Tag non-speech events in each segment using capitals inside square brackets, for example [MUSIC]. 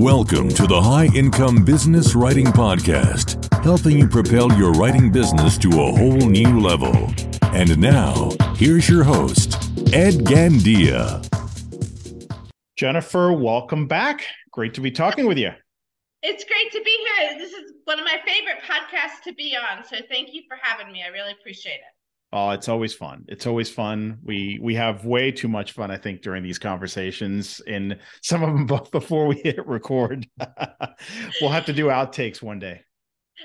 Welcome to the High Income Business Writing Podcast, helping you propel your writing business to a whole new level. And now, here's your host, Ed Gandia. Jennifer, welcome back. Great to be talking with you. It's great to be here. This is one of my favorite podcasts to be on. So thank you for having me. I really appreciate it. Oh, it's always fun. It's always fun. We we have way too much fun, I think, during these conversations. And some of them [LAUGHS] both before we hit record. [LAUGHS] we'll have to do outtakes one day.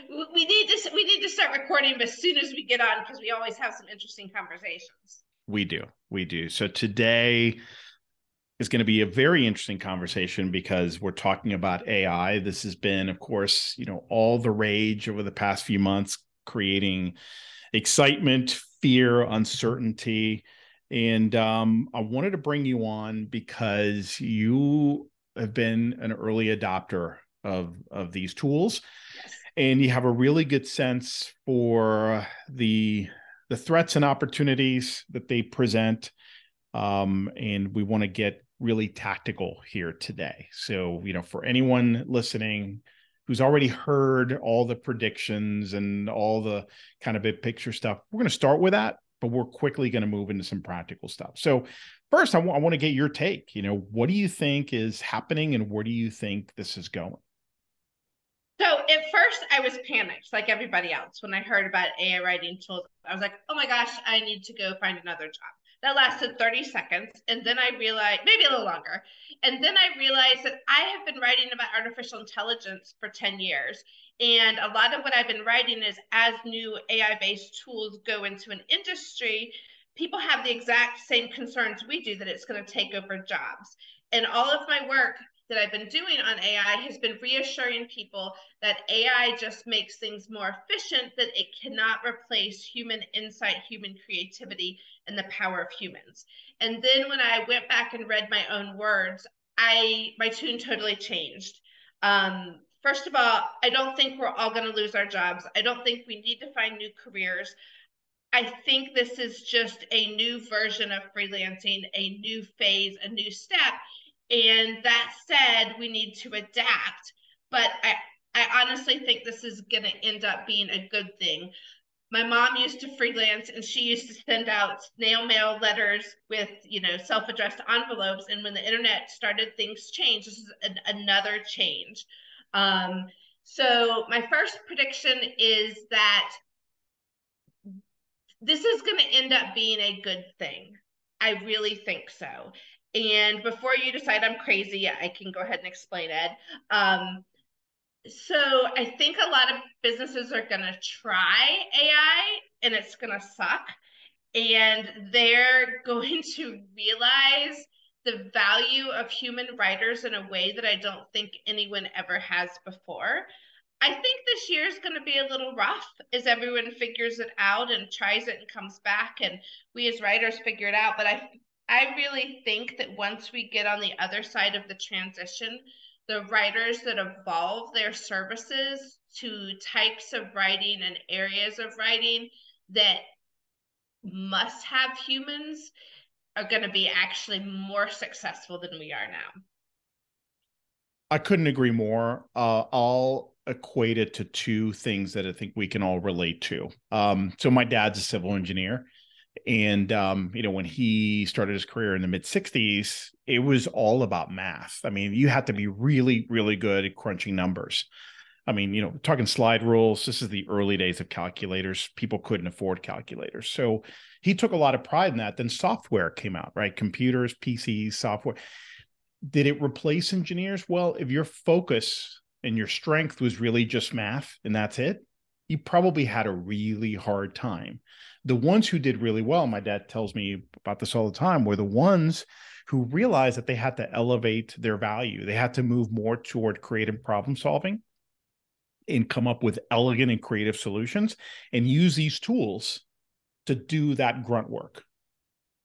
We need to we need to start recording as soon as we get on because we always have some interesting conversations. We do. We do. So today is going to be a very interesting conversation because we're talking about AI. This has been, of course, you know, all the rage over the past few months, creating excitement, fear, uncertainty. And um, I wanted to bring you on because you have been an early adopter of, of these tools. Yes. And you have a really good sense for the the threats and opportunities that they present. Um, and we want to get really tactical here today. So, you know, for anyone listening who's already heard all the predictions and all the kind of big picture stuff. We're going to start with that, but we're quickly going to move into some practical stuff. So, first, I, w- I want to get your take. You know, what do you think is happening and where do you think this is going? So, at first, I was panicked like everybody else when I heard about AI writing tools. I was like, oh my gosh, I need to go find another job. That lasted 30 seconds. And then I realized, maybe a little longer. And then I realized that I have been writing about artificial intelligence for 10 years. And a lot of what I've been writing is as new AI based tools go into an industry, people have the exact same concerns we do that it's going to take over jobs. And all of my work that I've been doing on AI has been reassuring people that AI just makes things more efficient, that it cannot replace human insight, human creativity, and the power of humans. And then when I went back and read my own words, I my tune totally changed. Um, first of all, I don't think we're all going to lose our jobs. I don't think we need to find new careers. I think this is just a new version of freelancing, a new phase, a new step. And that said, we need to adapt. But I, I honestly think this is going to end up being a good thing. My mom used to freelance and she used to send out snail mail letters with, you know, self addressed envelopes. And when the internet started, things changed. This is an, another change. Um, so, my first prediction is that this is going to end up being a good thing. I really think so. And before you decide I'm crazy, I can go ahead and explain it. Um, so I think a lot of businesses are going to try AI and it's going to suck. And they're [LAUGHS] going to realize the value of human writers in a way that I don't think anyone ever has before. I think this year is going to be a little rough as everyone figures it out and tries it and comes back, and we as writers figure it out. But I I really think that once we get on the other side of the transition, the writers that evolve their services to types of writing and areas of writing that must have humans are going to be actually more successful than we are now. I couldn't agree more. Uh, I'll equate it to two things that I think we can all relate to. Um, so, my dad's a civil engineer and um, you know when he started his career in the mid 60s it was all about math. I mean you had to be really really good at crunching numbers. I mean you know talking slide rules this is the early days of calculators. People couldn't afford calculators. So he took a lot of pride in that. Then software came out right? Computers pcs software. Did it replace engineers? Well if your focus and your strength was really just math and that's it you probably had a really hard time the ones who did really well, my dad tells me about this all the time, were the ones who realized that they had to elevate their value. They had to move more toward creative problem solving and come up with elegant and creative solutions and use these tools to do that grunt work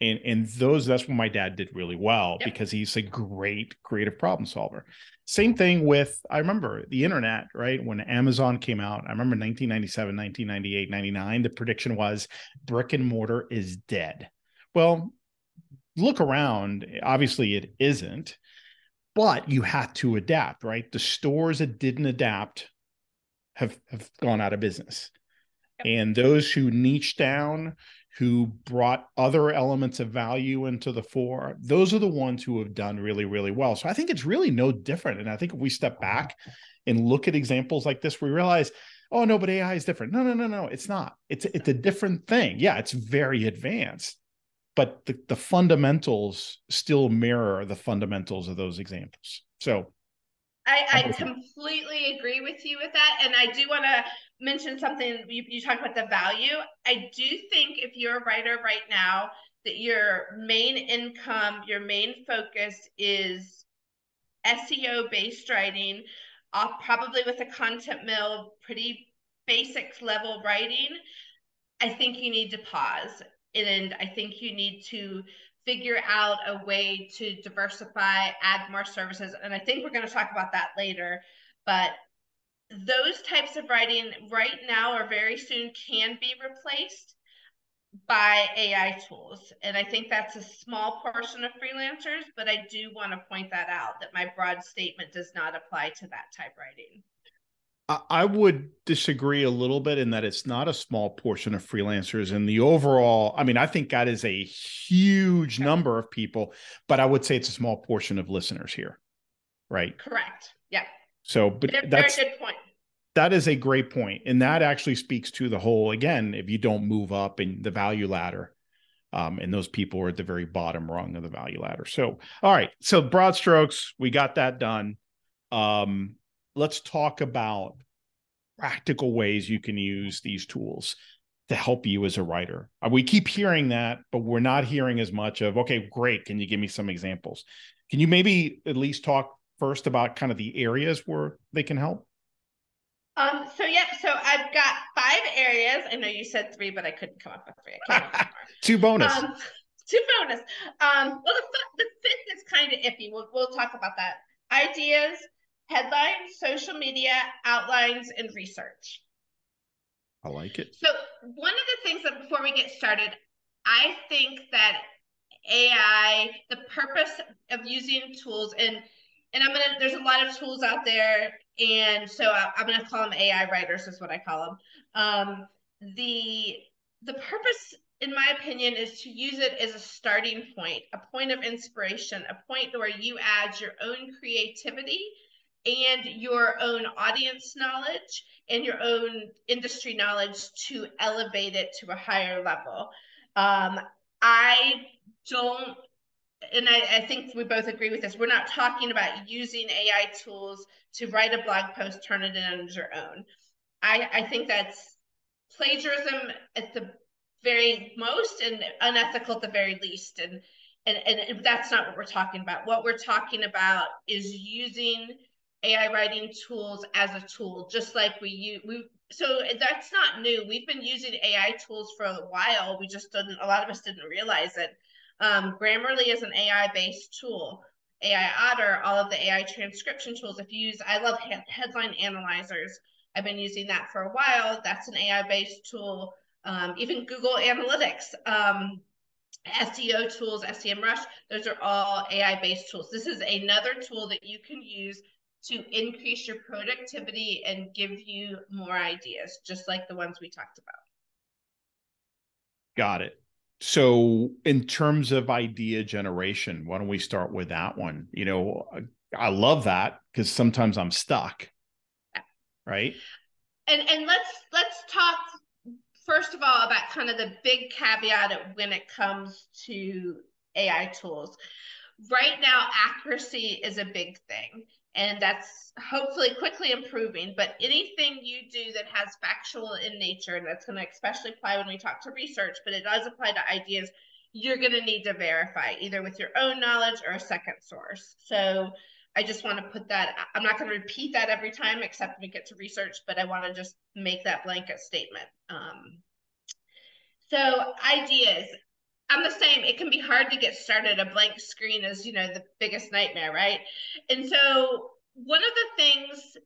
and and those that's what my dad did really well yep. because he's a great creative problem solver same thing with i remember the internet right when amazon came out i remember 1997 1998 99 the prediction was brick and mortar is dead well look around obviously it isn't but you had to adapt, right? The stores that didn't adapt have have gone out of business. Yep. And those who niche down, who brought other elements of value into the fore, those are the ones who have done really, really well. So I think it's really no different. And I think if we step uh-huh. back and look at examples like this, we realize, oh no, but AI is different. No, no, no, no, it's not. It's it's a different thing. Yeah, it's very advanced, but the, the fundamentals still mirror the fundamentals of those examples. So I, I completely agree with you with that. And I do want to mention something you, you talked about the value. I do think if you're a writer right now, that your main income, your main focus is SEO based writing, uh, probably with a content mill, pretty basic level writing. I think you need to pause and I think you need to figure out a way to diversify, add more services. And I think we're going to talk about that later. But those types of writing right now or very soon can be replaced by AI tools. And I think that's a small portion of freelancers, but I do want to point that out that my broad statement does not apply to that type writing. I would disagree a little bit in that it's not a small portion of freelancers and the overall. I mean, I think that is a huge number of people, but I would say it's a small portion of listeners here. Right. Correct. Yeah. So, but that's very good point. That is a great point, and that actually speaks to the whole. Again, if you don't move up in the value ladder, um, and those people are at the very bottom rung of the value ladder. So, all right. So, broad strokes, we got that done. Um, let's talk about practical ways you can use these tools to help you as a writer. Uh, we keep hearing that, but we're not hearing as much of, okay, great. Can you give me some examples? Can you maybe at least talk first about kind of the areas where they can help? Um, so yeah, so I've got five areas. I know you said three, but I couldn't come up with three. [LAUGHS] two bonus. Um, two bonus. Um, well, the, the fifth is kind of iffy. We'll, we'll talk about that. Ideas, headlines, social media, outlines, and research. I like it. So, one of the things that before we get started, I think that AI, the purpose of using tools, and and I'm gonna, there's a lot of tools out there, and so I, am gonna call them AI writers, is what I call them. Um, the the purpose, in my opinion, is to use it as a starting point, a point of inspiration, a point where you add your own creativity and your own audience knowledge and your own industry knowledge to elevate it to a higher level. Um, I don't, and I, I, think we both agree with this. We're not talking about using AI tools to write a blog post, turn it in on your own. I, I think that's plagiarism at the very most and unethical at the very least. And, and, and that's not what we're talking about. What we're talking about is using AI writing tools as a tool, just like we use we so that's not new. We've been using AI tools for a while. We just didn't a lot of us didn't realize it. Um, Grammarly is an AI based tool. AI Otter, all of the AI transcription tools. If you use, I love he- headline analyzers. I've been using that for a while. That's an AI based tool. Um, even Google Analytics, um, SEO tools, SEMrush, those are all AI based tools. This is another tool that you can use to increase your productivity and give you more ideas, just like the ones we talked about. Got it. So, in terms of idea generation, why don't we start with that one? You know, I love that because sometimes I'm stuck. Right. And and let's let's talk first of all about kind of the big caveat when it comes to AI tools. Right now, accuracy is a big thing and that's hopefully quickly improving. But anything you do that has factual in nature, and that's going to especially apply when we talk to research, but it does apply to ideas, you're going to need to verify either with your own knowledge or a second source. So I just want to put that, I'm not going to repeat that every time except we get to research, but I want to just make that blanket statement. Um, so ideas, I'm the same. It can be hard to get started. A blank screen is, you know, the biggest nightmare, right? And so one of the things,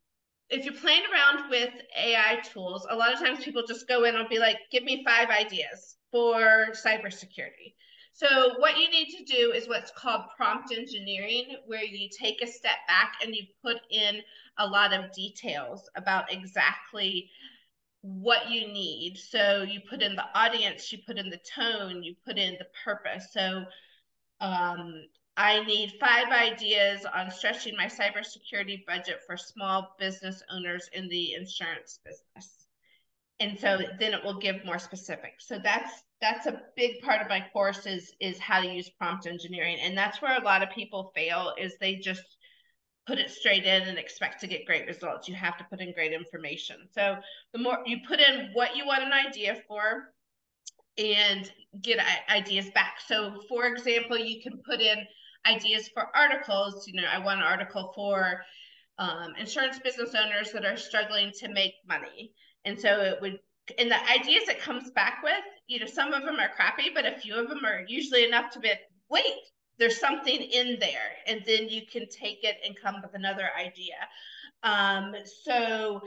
if you're playing around with AI tools, a lot of times people just go in and be like, give me five ideas for cybersecurity. So what you need to do is what's called prompt engineering, where you take a step back and you put in a lot of details about exactly what you need. So you put in the audience, you put in the tone, you put in the purpose. So um, I need five ideas on stretching my cybersecurity budget for small business owners in the insurance business. And so then it will give more specifics. So that's that's a big part of my course is is how to use prompt engineering. And that's where a lot of people fail is they just put it straight in and expect to get great results. You have to put in great information. So the more you put in what you want an idea for and get ideas back. So for example, you can put in ideas for articles. You know, I want an article for um, insurance business owners that are struggling to make money. And so it would, and the ideas it comes back with, you know, some of them are crappy, but a few of them are usually enough to be, wait, there's something in there and then you can take it and come with another idea. Um, so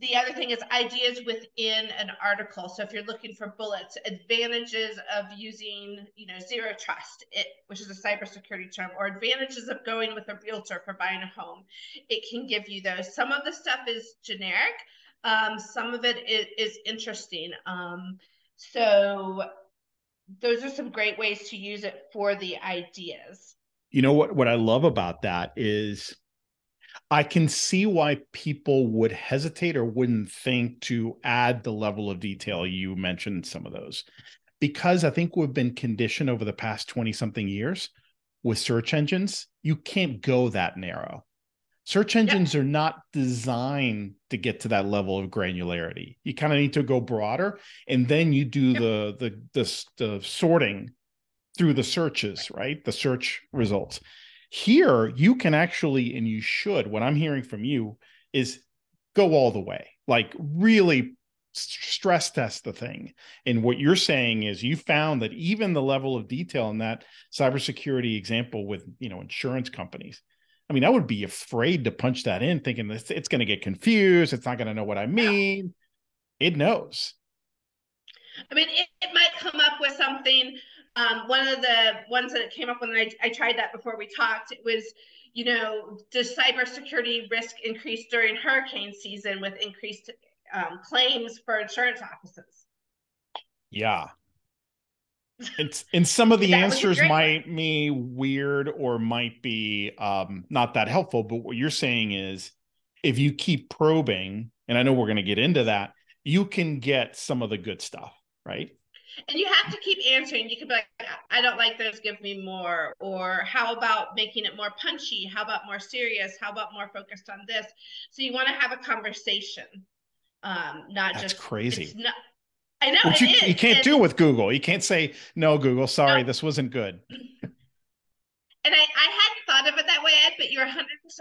the other thing is ideas within an article. So if you're looking for bullets advantages of using you know zero trust it, which is a cybersecurity term or advantages of going with a realtor for buying a home it can give you those. Some of the stuff is generic. Um, some of it is, is interesting. Um, so those are some great ways to use it for the ideas. You know what what I love about that is I can see why people would hesitate or wouldn't think to add the level of detail you mentioned some of those. Because I think we've been conditioned over the past 20 something years with search engines, you can't go that narrow. Search engines yeah. are not designed to get to that level of granularity. You kind of need to go broader, and then you do yeah. the, the the the sorting through the searches, right? The search results. Here, you can actually, and you should. What I'm hearing from you is go all the way, like really stress test the thing. And what you're saying is you found that even the level of detail in that cybersecurity example with you know insurance companies I mean, I would be afraid to punch that in, thinking it's, it's going to get confused. It's not going to know what I mean. It knows. I mean, it, it might come up with something. Um, one of the ones that came up when I, I tried that before we talked, it was, you know, does cybersecurity risk increase during hurricane season with increased um, claims for insurance offices? Yeah, it's and some of the [LAUGHS] answers might be weird or might be um, not that helpful but what you're saying is if you keep probing and i know we're going to get into that you can get some of the good stuff right? And you have to keep answering. You could be like i don't like those give me more. Or how about making it more punchy? How about more serious? How about more focused on this? So you want to have a conversation um not That's just crazy. it's not I know. Which you, you, can't do with Google. You can't say, no, Google, sorry, no. this wasn't good. [LAUGHS] And I, I hadn't thought of it that way, Ed, but you're 100%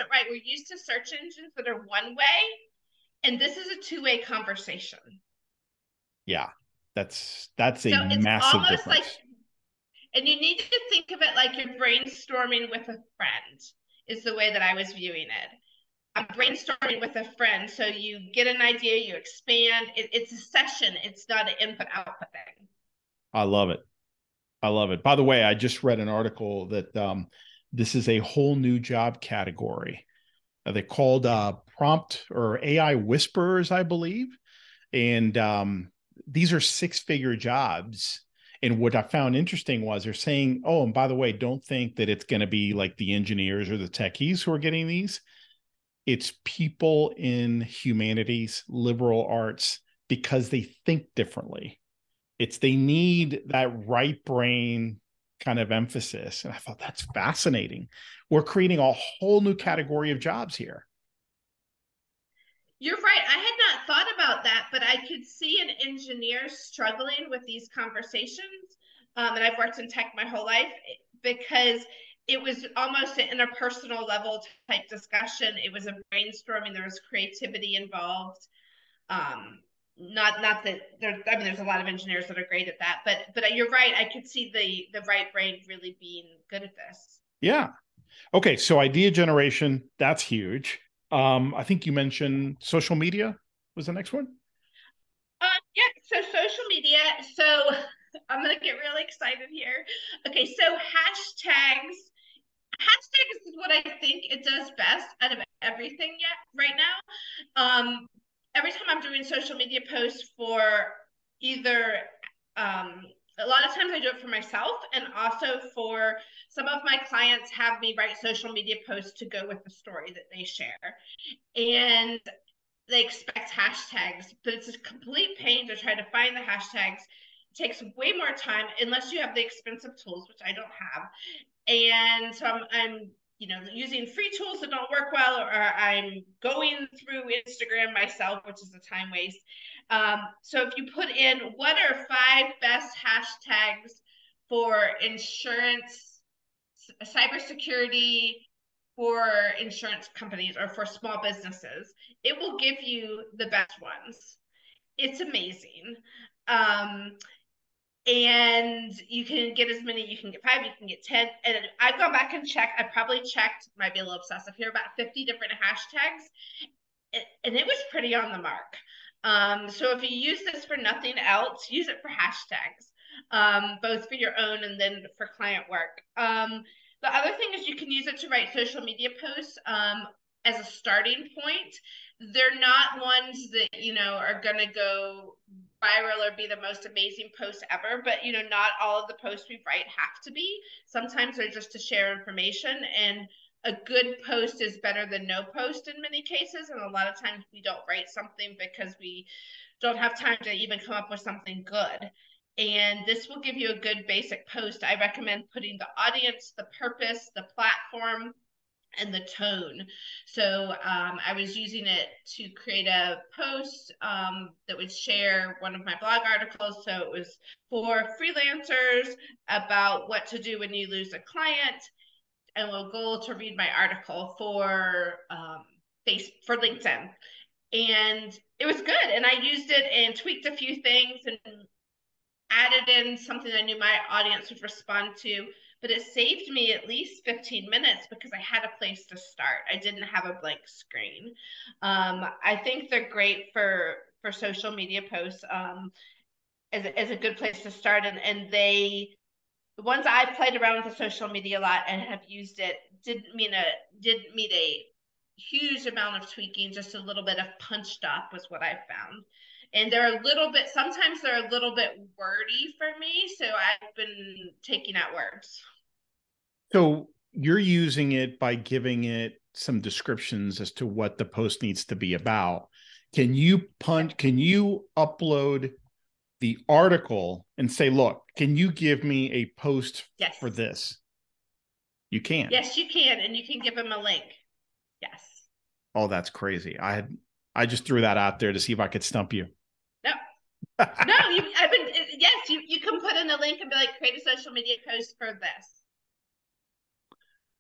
right. We're used to search engines that are one way, and this is a two way conversation. Yeah, that's that's a so massive difference. Like, and you need to think of it like you're brainstorming with a friend, is the way that I was viewing it. I'm brainstorming with a friend. So you get an idea, you expand. It, it's a session. It's not an input output thing. I love it. I love it. By the way, I just read an article that um, this is a whole new job category. Uh, they called uh, prompt or AI whisperers, I believe, and um, these are six-figure jobs. And what I found interesting was they're saying, "Oh, and by the way, don't think that it's going to be like the engineers or the techies who are getting these it's people in humanities, liberal arts, because they think differently. It's they need that right brain kind of emphasis. And I thought that's fascinating. We're creating a whole new category of jobs here. You're right. I had not thought about that, but I could see an engineer struggling with these conversations. Um, and I've worked in tech my whole life because it was almost an interpersonal level type discussion. It was a brainstorming. There was creativity involved. Um, not not that there. I mean, there's a lot of engineers that are great at that, but but you're right. I could see the the right brain really being good at this. Yeah. Okay. So idea generation that's huge. Um, I think you mentioned social media was the next one. Uh, yeah. So social media. So [LAUGHS] I'm gonna get really excited here. Okay, so hashtags. Hashtags is what I think it does best out of everything yet right now. Um, every time I'm doing social media posts for either um, a lot of times I do it for myself and also for some of my clients have me write social media posts to go with the story that they share. And they expect hashtags, but it's a complete pain to try to find the hashtags. Takes way more time unless you have the expensive tools, which I don't have. And so I'm, I'm you know, using free tools that don't work well, or I'm going through Instagram myself, which is a time waste. Um, so if you put in what are five best hashtags for insurance, cybersecurity, for insurance companies or for small businesses, it will give you the best ones. It's amazing. Um, and you can get as many you can get five you can get 10 and i've gone back and checked i probably checked might be a little obsessive here about 50 different hashtags and it was pretty on the mark. Um, so if you use this for nothing else use it for hashtags um, both for your own and then for client work. Um, the other thing is you can use it to write social media posts um, as a starting point. They're not ones that you know are going to go viral or be the most amazing post ever but you know not all of the posts we write have to be. Sometimes they're just to share information and a good post is better than no post in many cases and a lot of times we don't write something because we don't have time to even come up with something good. And this will give you a good basic post. I recommend putting the audience the purpose the platform and the tone. So um, I was using it to create a post um, that would share one of my blog articles. So it was for freelancers about what to do when you lose a client, and we'll go to read my article for um, face for LinkedIn. And it was good, and I used it and tweaked a few things and added in something I knew my audience would respond to but it saved me at least 15 minutes because I had a place to start. I didn't have a blank screen. Um, I think they're great for for social media posts um, as, as a good place to start. And, and they, the ones I played around with the social media a lot and have used it didn't mean a didn't mean a huge amount of tweaking, just a little bit of punched up was what I found and they're a little bit sometimes they're a little bit wordy for me so i've been taking out words so you're using it by giving it some descriptions as to what the post needs to be about. Can you punch, Can you upload the article and say, "Look, can you give me a post yes. for this?" You can. Yes, you can, and you can give them a link. Yes. Oh, that's crazy. I had I just threw that out there to see if I could stump you. No. [LAUGHS] no, you I've been yes, you you can put in a link and be like create a social media post for this.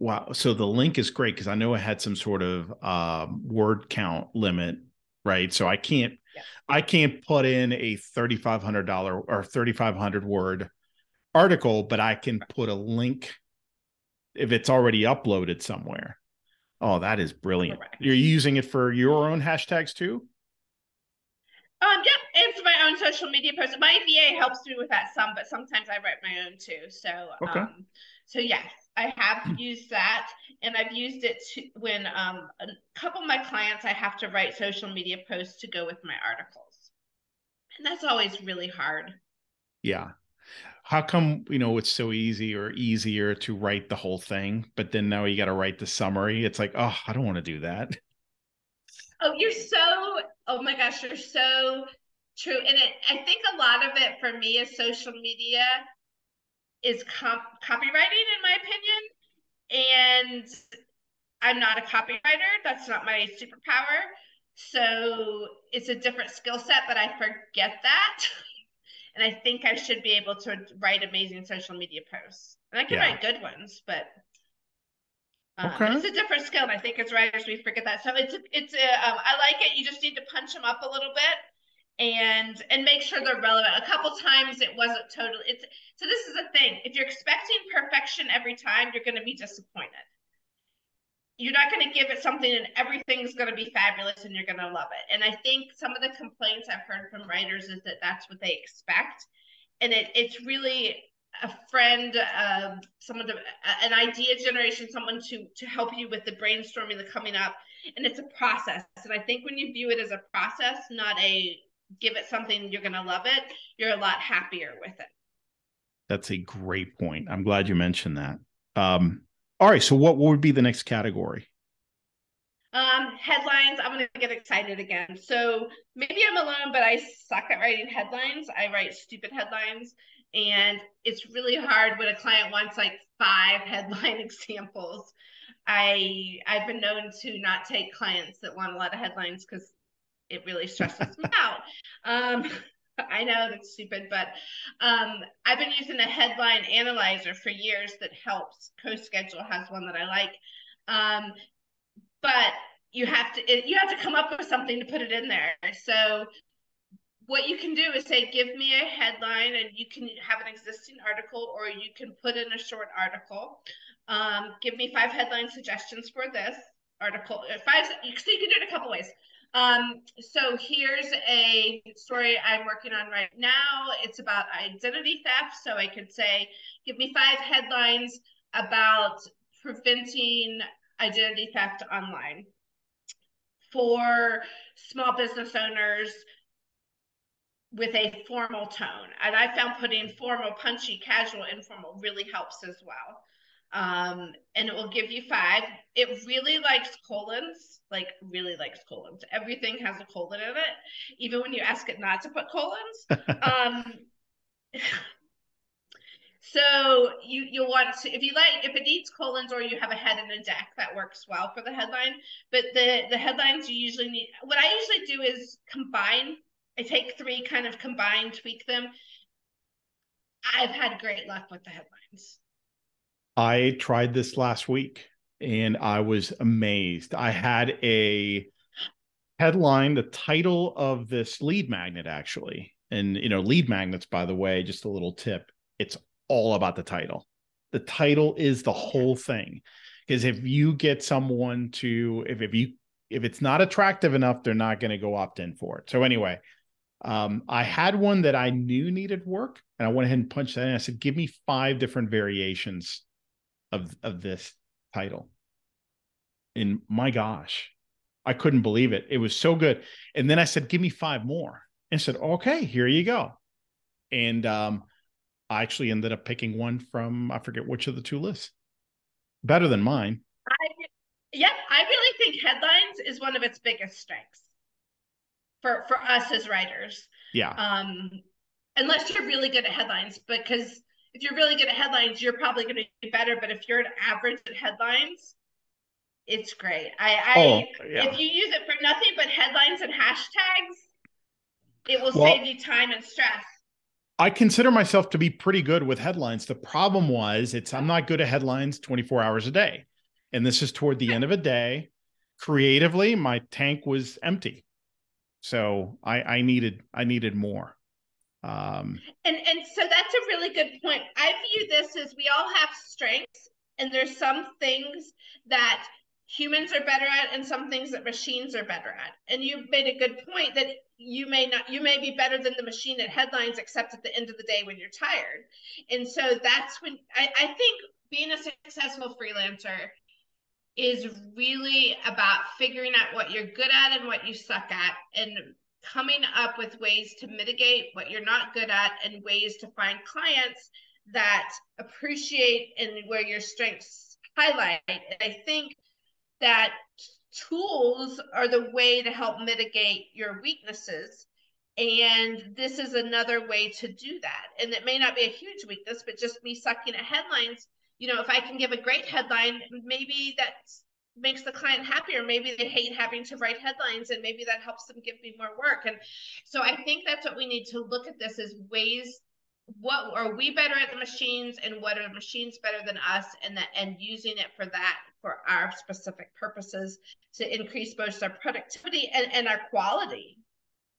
Wow. So the link is great because I know it had some sort of um, word count limit, right? So I can't, yeah. I can't put in a thirty five hundred dollar or thirty five hundred word article, but I can put a link if it's already uploaded somewhere. Oh, that is brilliant. Correct. You're using it for your own hashtags too? Um, yep, and for my own social media posts. My VA helps me with that some, but sometimes I write my own too. So, okay. um, so yes, I have hmm. used that, and I've used it to, when um, a couple of my clients I have to write social media posts to go with my articles, and that's always really hard. Yeah, how come you know it's so easy or easier to write the whole thing, but then now you got to write the summary? It's like, oh, I don't want to do that. Oh, you're so. Oh my gosh, you're so true, and it. I think a lot of it for me is social media is comp- copywriting, in my opinion. And I'm not a copywriter, that's not my superpower. So it's a different skill set, but I forget that. [LAUGHS] and I think I should be able to write amazing social media posts. And I can yeah. write good ones, but um, okay. it's a different skill. And I think as writers, we forget that. So it's, it's, a, um, I like it. You just need to punch them up a little bit and and make sure they're relevant. A couple times it wasn't totally. It's so this is a thing. If you're expecting perfection every time, you're going to be disappointed. You're not going to give it something and everything's going to be fabulous and you're going to love it. And I think some of the complaints I've heard from writers is that that's what they expect. and it, it's really a friend, uh, someone to, an idea generation, someone to to help you with the brainstorming, the coming up, and it's a process. And I think when you view it as a process, not a give it something you're going to love it, you're a lot happier with it. That's a great point. I'm glad you mentioned that. Um, all right, so what what would be the next category? Um, headlines. I'm gonna get excited again. So maybe I'm alone, but I suck at writing headlines. I write stupid headlines, and it's really hard when a client wants like five [LAUGHS] headline examples. I I've been known to not take clients that want a lot of headlines because it really stresses me out. Um, [LAUGHS] I know that's stupid, but um, I've been using a headline analyzer for years that helps. CoSchedule has one that I like. Um, but you have to it, you have to come up with something to put it in there. So what you can do is say, give me a headline, and you can have an existing article, or you can put in a short article. Um, give me five headline suggestions for this article. Five, so you can do it a couple ways. Um, so here's a story I'm working on right now. It's about identity theft. So I could say, give me five headlines about preventing identity theft online for small business owners with a formal tone. And I found putting formal, punchy, casual, informal really helps as well. Um, and it will give you five. It really likes colons, like really likes colons. Everything has a colon in it, even when you ask it not to put colons. [LAUGHS] um, so you you'll want to if you like if it needs colons or you have a head and a deck that works well for the headline. But the the headlines you usually need. What I usually do is combine. I take three, kind of combine, tweak them. I've had great luck with the headlines. I tried this last week and I was amazed. I had a headline, the title of this lead magnet, actually. And, you know, lead magnets, by the way, just a little tip it's all about the title. The title is the whole thing. Because if you get someone to, if, if you, if it's not attractive enough, they're not going to go opt in for it. So anyway, um, I had one that I knew needed work, and I went ahead and punched that in. I said, "Give me five different variations of of this title." And my gosh, I couldn't believe it. It was so good. And then I said, "Give me five more." And said, "Okay, here you go." And um, I actually ended up picking one from I forget which of the two lists. Better than mine. I, yep, I really think headlines is one of its biggest strengths for for us as writers. Yeah. Um, unless you're really good at headlines, because if you're really good at headlines, you're probably going to be better. But if you're an average at headlines, it's great. I, I oh, yeah. if you use it for nothing but headlines and hashtags, it will well, save you time and stress. I consider myself to be pretty good with headlines. The problem was it's I'm not good at headlines 24 hours a day. And this is toward the end of a day. Creatively, my tank was empty. So I, I needed I needed more. Um, and and so that's a really good point. I view this as we all have strengths, and there's some things that humans are better at and some things that machines are better at. And you made a good point that you may not you may be better than the machine at headlines except at the end of the day when you're tired and so that's when i, I think being a successful freelancer is really about figuring out what you're good at and what you suck at and coming up with ways to mitigate what you're not good at and ways to find clients that appreciate and where your strengths highlight and i think that tools are the way to help mitigate your weaknesses. And this is another way to do that. And it may not be a huge weakness, but just me sucking at headlines. You know, if I can give a great headline, maybe that makes the client happier. Maybe they hate having to write headlines and maybe that helps them give me more work. And so I think that's what we need to look at this is ways what are we better at the machines and what are the machines better than us and that and using it for that for our specific purposes to increase both our productivity and, and our quality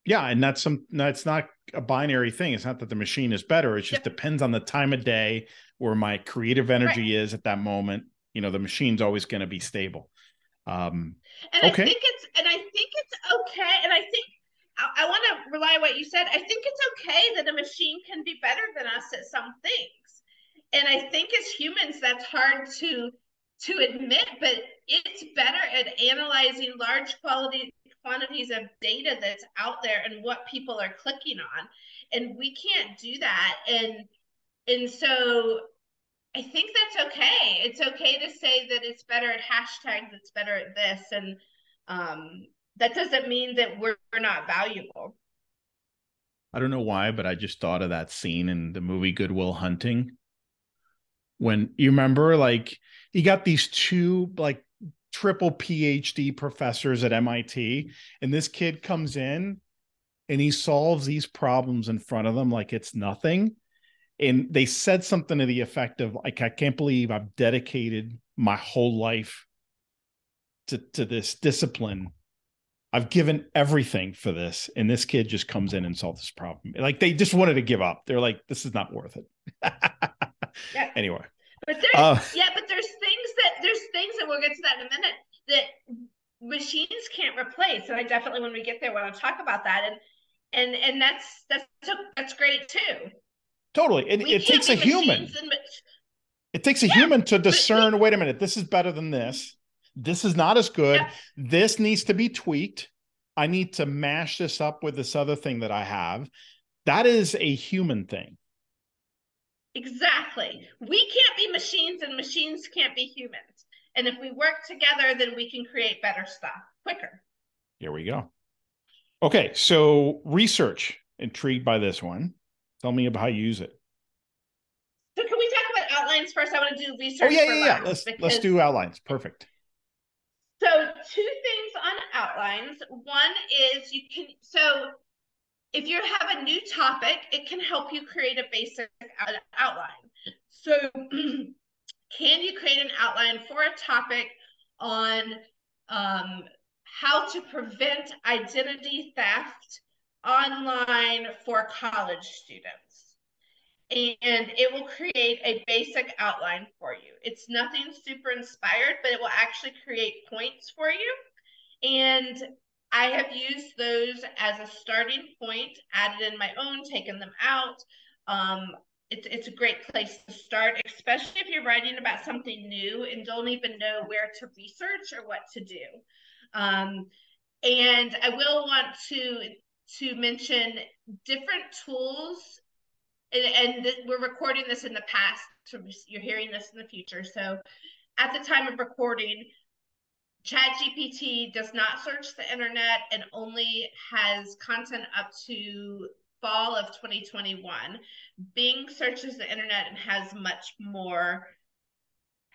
yeah and that's some that's not a binary thing it's not that the machine is better it just yep. depends on the time of day where my creative energy right. is at that moment you know the machine's always going to be stable um and okay. i think it's and i think it's okay and i think I, I want to rely on what you said. I think it's okay that a machine can be better than us at some things. And I think as humans, that's hard to to admit, but it's better at analyzing large quality quantities of data that's out there and what people are clicking on. And we can't do that. And and so I think that's okay. It's okay to say that it's better at hashtags, it's better at this. And um, that doesn't mean that we're, we're not valuable. I don't know why, but I just thought of that scene in the movie Good Will Hunting. When you remember, like, you got these two, like, triple PhD professors at MIT, and this kid comes in and he solves these problems in front of them like it's nothing and they said something to the effect of like i can't believe i've dedicated my whole life to to this discipline. I've given everything for this and this kid just comes in and solves this problem. Like they just wanted to give up. They're like this is not worth it. Yeah. [LAUGHS] anyway. But there's uh, yeah but there's things that there's things that we'll get to that in a minute that machines can't replace. And i definitely when we get there want to talk about that. And and and that's that's that's great too Totally. It, it takes a human. it takes a yeah, human to discern, but, wait a minute, this is better than this. This is not as good. Yeah. This needs to be tweaked. I need to mash this up with this other thing that I have. That is a human thing. Exactly. We can't be machines and machines can't be humans. And if we work together, then we can create better stuff quicker. Here we go. Okay. So, research, intrigued by this one. Tell me about how you use it. So can we talk about outlines first? I want to do research. Oh yeah, yeah, yeah. Let's because... let's do outlines. Perfect. So two things on outlines. One is you can so if you have a new topic, it can help you create a basic outline. So [CLEARS THROAT] can you create an outline for a topic on um, how to prevent identity theft online for college students. And it will create a basic outline for you. It's nothing super inspired, but it will actually create points for you. And I have used those as a starting point, added in my own, taken them out. Um, it's, it's a great place to start, especially if you're writing about something new and don't even know where to research or what to do. Um, and I will want to to mention different tools and, and th- we're recording this in the past so you're hearing this in the future. So at the time of recording chat gpt does not search the internet and only has content up to fall of 2021 bing searches the internet and has much more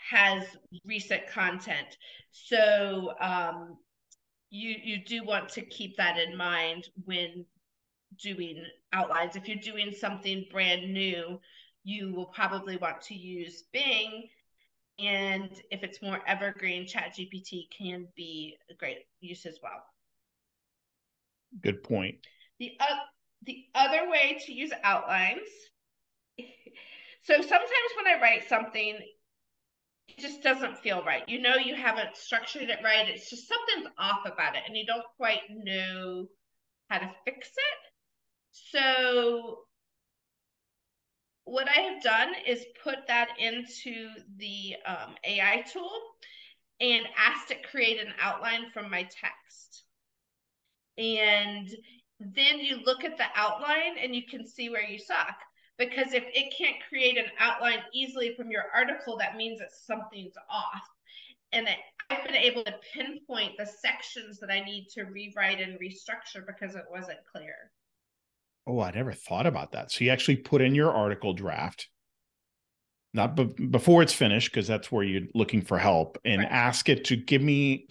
has recent content. So um, you you do want to keep that in mind when doing outlines. If you're doing something brand new, you will probably want to use Bing. And if it's more evergreen, ChatGPT can be a great use as well. Good point. The uh, the other way to use outlines. [LAUGHS] So sometimes when I write something, just doesn't feel right. You know, you haven't structured it right. It's just something's off about it, and you don't quite know how to fix it. So, what I have done is put that into the um, AI tool and asked it create an outline from my text. And then you look at the outline and you can see where you suck because if it can't create an outline easily from your article, that means that something's off. And it, I've been able to pinpoint the sections that I need to rewrite and restructure because it wasn't clear. Oh, I never thought about that. So you actually put in your article draft, not be- before it's finished, because that's where you're looking for help, and right. ask it to give me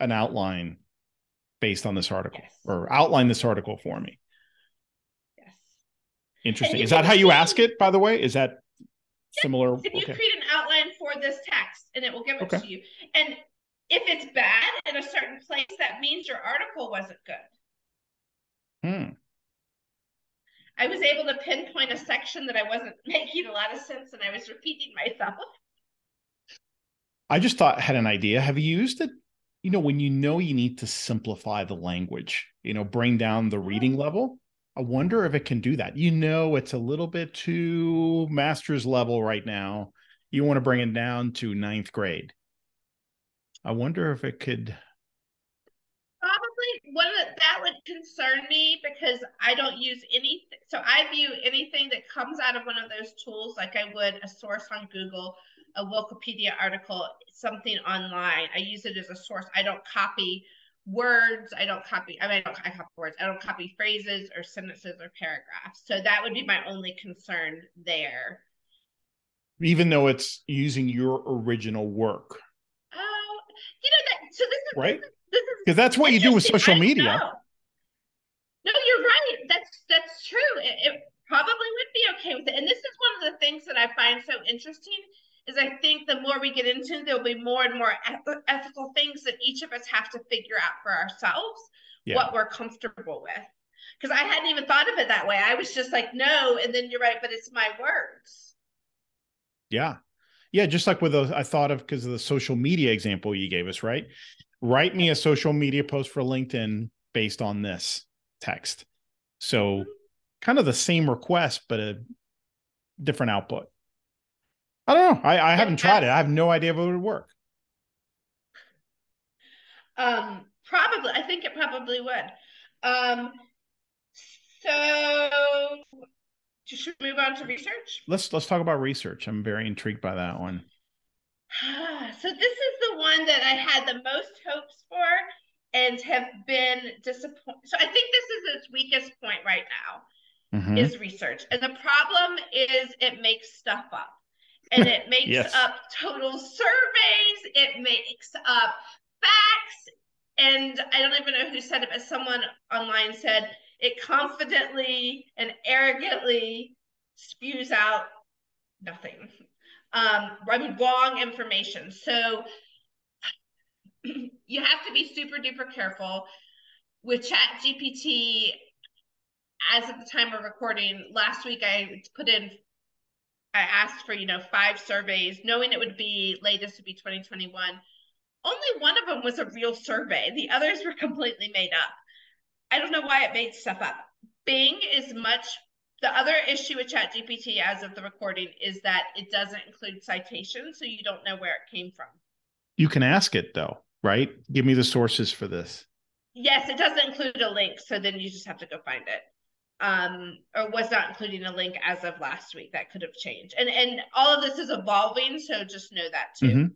an outline based on this article yes. or outline this article for me. Interesting. Is that how you ask it, by the way? Is that similar? If you okay. create an outline for this text and it will give it okay. to you. And if it's bad in a certain place, that means your article wasn't good. Hmm. I was able to pinpoint a section that I wasn't [LAUGHS] making a lot of sense and I was repeating myself. I just thought had an idea. Have you used it you know, when you know you need to simplify the language, you know, bring down the reading level, I wonder if it can do that. You know, it's a little bit too master's level right now. You want to bring it down to ninth grade. I wonder if it could. Probably one of that would concern me because I don't use anything. So I view anything that comes out of one of those tools like I would a source on Google, a Wikipedia article, something online. I use it as a source. I don't copy words. I don't copy. I mean, I don't I copy words. I don't copy phrases or sentences or paragraphs. So that would be my only concern there. Even though it's using your original work. Oh, you know that. So this is right. Because that's what you do with social media. Know. No, you're right. That's that's true. It, it probably would be okay with it. And this is one of the things that I find so interesting is I think the more we get into, there'll be more and more eth- ethical things that each of us have to figure out for ourselves yeah. what we're comfortable with. Because I hadn't even thought of it that way. I was just like, no, and then you're right, but it's my words. Yeah. Yeah, just like with those, I thought of because of the social media example you gave us, right? Write me a social media post for LinkedIn based on this text. So, mm-hmm. kind of the same request, but a different output. I don't know. I, I haven't tried it. I have no idea if it would work. Um, probably. I think it probably would. Um, so should we move on to research? Let's let's talk about research. I'm very intrigued by that one. [SIGHS] so this is the one that I had the most hopes for and have been disappointed. So I think this is its weakest point right now mm-hmm. is research. And the problem is it makes stuff up and it [LAUGHS] makes yes. up total surveys, it makes up facts. And I don't even know who said it, but someone online said it confidently and arrogantly spews out nothing. Um, I mean, wrong information. So [CLEARS THROAT] you have to be super duper careful with Chat GPT. As of the time of recording, last week I put in I asked for, you know, five surveys, knowing it would be latest would be 2021. Only one of them was a real survey. The others were completely made up. I don't know why it made stuff up. Bing is much the other issue with ChatGPT as of the recording is that it doesn't include citations, so you don't know where it came from. You can ask it though, right? Give me the sources for this. Yes, it doesn't include a link, so then you just have to go find it um, or was not including a link as of last week. That could have changed. And and all of this is evolving, so just know that too. Mm-hmm.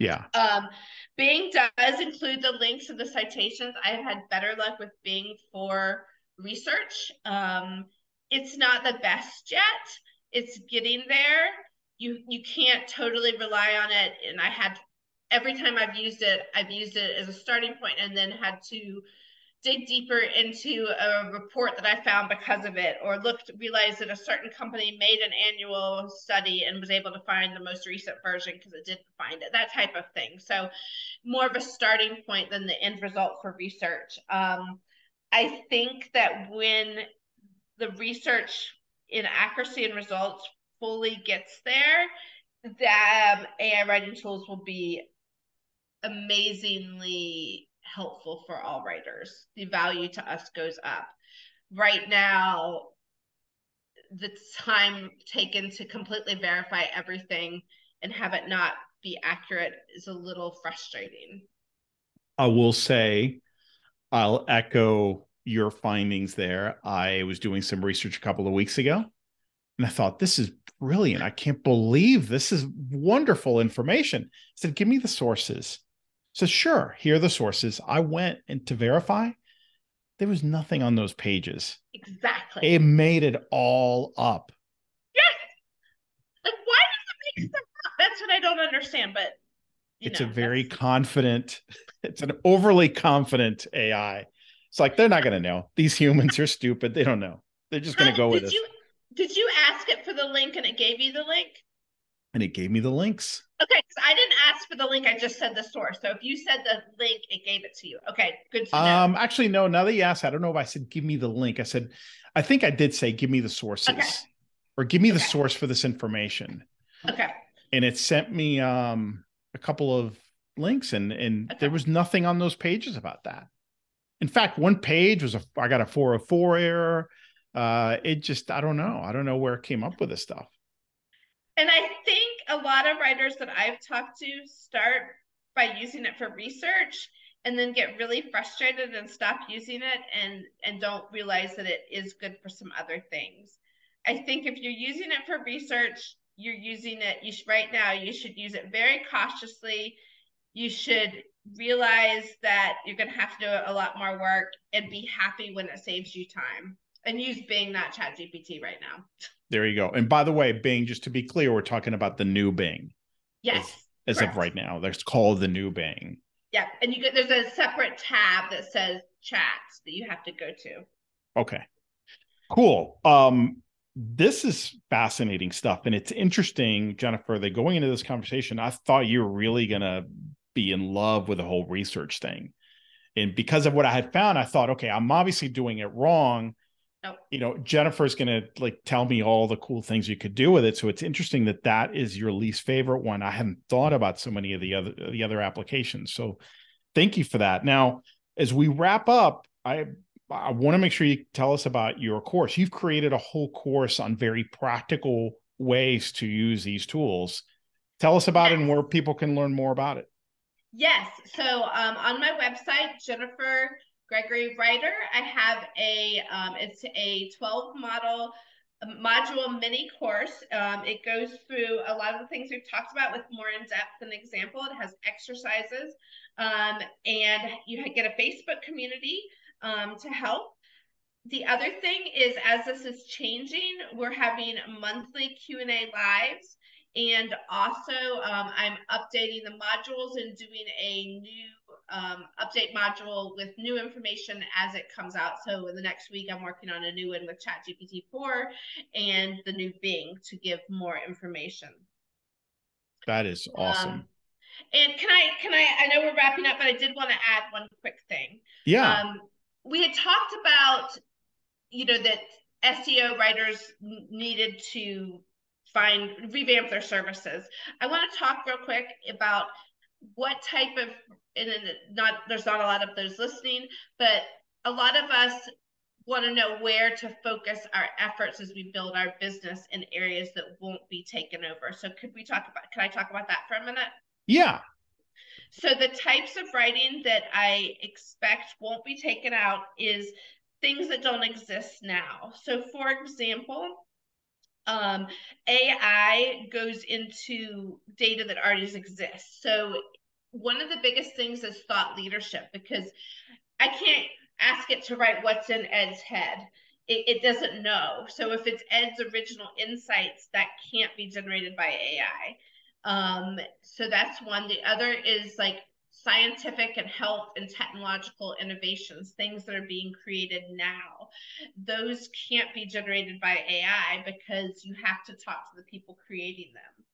Yeah. Um, Bing does include the links and the citations. I've had better luck with Bing for research. Um, it's not the best yet. It's getting there. You you can't totally rely on it. And I had every time I've used it, I've used it as a starting point and then had to dig deeper into a report that I found because of it, or looked, realized that a certain company made an annual study and was able to find the most recent version because it didn't find it, that type of thing. So, more of a starting point than the end result for research. Um, I think that when the research in accuracy and results fully gets there, that um, AI writing tools will be amazingly helpful for all writers. The value to us goes up. Right now, the time taken to completely verify everything and have it not be accurate is a little frustrating. I will say, I'll echo your findings there. I was doing some research a couple of weeks ago and I thought, this is brilliant. I can't believe this is wonderful information. I said, give me the sources says, sure, here are the sources. I went and to verify, there was nothing on those pages. Exactly. It made it all up. Yes. Like, why does it make sense? That's what I don't understand. But it's know, a very that's... confident, it's an overly confident AI. It's like they're not going to know. These humans are stupid. They don't know. They're just going to go with it. Did you ask it for the link and it gave you the link? And it gave me the links. Okay, so I didn't ask for the link. I just said the source. So if you said the link, it gave it to you. Okay, good to know. Um, actually, no. Now that you asked, I don't know if I said give me the link. I said, I think I did say give me the sources, okay. or give me the source for this information. Okay. And it sent me um a couple of links and and Okay. there was nothing on those pages about that. In fact, one page was a I got a 404 error. Uh it just I don't know. I don't know where it came up with this stuff. And I think a lot of writers that I've talked to start by using it for research and then get really frustrated and stop using it and and don't realize that it is good for some other things. I think if you're using it for research, you're using it you should, right now you should use it very cautiously. You should realize that you're going to have to do a lot more work and be happy when it saves you time. And use Bing, not ChatGPT right now. There you go. And by the way, Bing, just to be clear, we're talking about the new Bing Yes. as Correct. of right now. That's called the new Bing. Yeah, and you get there's a separate tab that says chats that you have to go to. Okay. Cool. Um this is fascinating stuff and it's interesting Jennifer that going into this conversation I thought you were really going to be in love with the whole research thing. And because of what I had found I thought okay, I'm obviously doing it wrong. Nope. You know, Jennifer's going to like tell me all the cool things you could do with it. So it's interesting that that is your least favorite one. I hadn't thought about so many of the other the other applications. So thank you for that. Now, as we wrap up, I I want to make sure you tell us about your course. You've created a whole course on very practical ways to use these tools. Tell us about it and where people can learn more about it. Yes. So um, on my website, Jennifer Gregory Writer, I have a um, it's a 12 model module mini course. Um, it goes through a lot of the things we've talked about with more in depth an example. It has exercises, um, and you get a Facebook community um, to help. The other thing is, as this is changing, we're having monthly Q and A lives, and also um, I'm updating the modules and doing a new um, update module with new information as it comes out. So in the next week, I'm working on a new one with ChatGPT 4 and the new Bing to give more information. That is awesome. Um, and can I can I I know we're wrapping up, but I did want to add one quick thing. yeah. Um, we had talked about, you know, that SEO writers needed to find revamp their services. I want to talk real quick about what type of and then not there's not a lot of those listening, but a lot of us want to know where to focus our efforts as we build our business in areas that won't be taken over. So could we talk about can I talk about that for a minute? yeah. So the types of writing that I expect won't be taken out is things that don't exist now. So for example, um, AI goes into data that already exists. So one of the biggest things is thought leadership because I can't ask it to write what's in Ed's head. It, it doesn't know. So if it's Ed's original insights, that can't be generated by AI. Um, so that's one. The other is like scientific and health and technological innovations, things that are being created now. Those can't be generated by AI because you have to talk to the people creating them.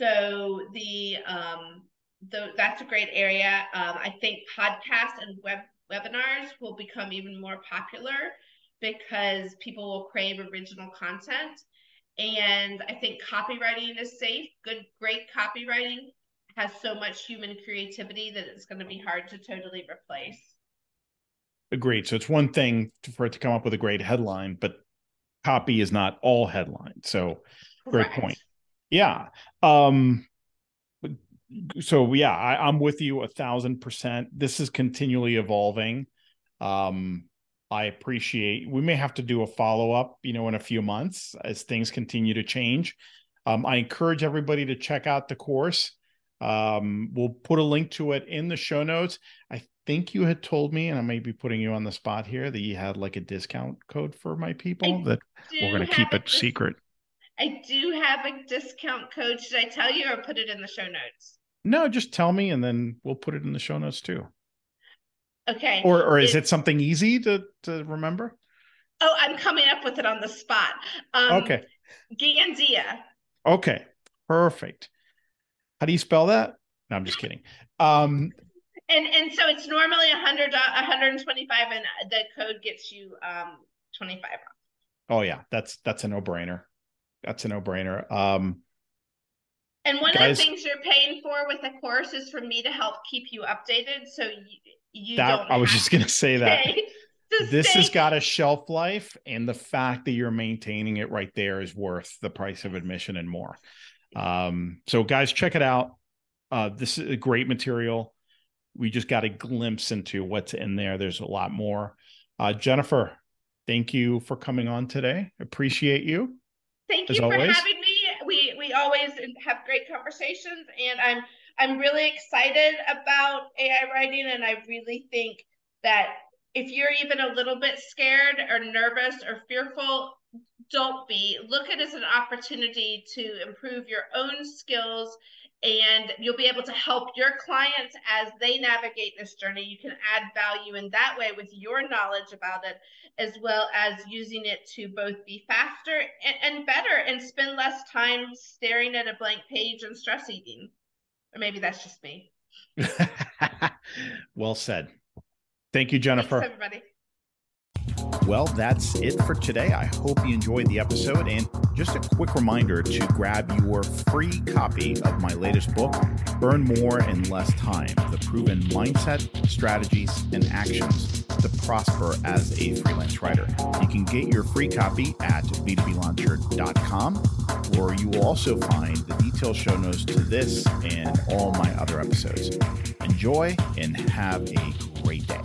So the um, the, that's a great area. Um, I think podcasts and web webinars will become even more popular because people will crave original content. And I think copywriting is safe. Good, great copywriting has so much human creativity that it's going to be hard to totally replace. Agreed. So it's one thing to, for it to come up with a great headline, but copy is not all headline. So great point. Yeah. Um so yeah, I, I'm with you a thousand percent. This is continually evolving. Um I appreciate we may have to do a follow-up, you know, in a few months as things continue to change. Um, I encourage everybody to check out the course. Um, we'll put a link to it in the show notes. I think you had told me, and I may be putting you on the spot here, that you had like a discount code for my people I that we're going to keep it dis- secret. I do have a discount code. Should I tell you or put it in the show notes? No, just tell me, and then we'll put it in the show notes too. Okay. Or, or is It- it something easy to to remember? Oh, I'm coming up with it on the spot. Um, Okay, Gandia. okay, perfect. How do you spell that? No, I'm just kidding. Um, And and so it's normally a hundred, a hundred and twenty-five, and the code gets you um twenty-five. oh yeah, that's that's a no brainer. That's a no brainer. Um, And one Guys, of the things you're paying for with the course is for me to help keep you updated. So you, you that I was just going to say that. This stay. has got a shelf life, and the fact that you're maintaining it right there is worth the price of admission and more. Um, so, guys, check it out. Uh, this is a great material. We just got a glimpse into what's in there. There's a lot more. Uh, Jennifer, thank you for coming on today. Appreciate you. Thank you for always. having me. We always have great conversations, and I'm I'm really excited about AI writing, and I really think that if you're even a little bit scared or nervous or fearful, don't be. Look at it as an opportunity to improve your own skills and you'll be able to help your clients as they navigate this journey. You can add value in that way with your knowledge about it, as well as using it to both be faster and, and better and spend less time staring at a blank page and stress eating. Or maybe that's just me. [LAUGHS] well said. Thank you, Jennifer. Thanks, everybody. Well, that's it for today. I hope you enjoyed the episode. And just a quick reminder to grab your free copy of my latest book, Earn More in Less Time The Proven Mindset, Strategies, and Actions to Prosper as a Freelance Writer. You can get your free copy at b2blauncher.com, where you will also find the detailed show notes to this and all my other episodes. Enjoy and have a great day.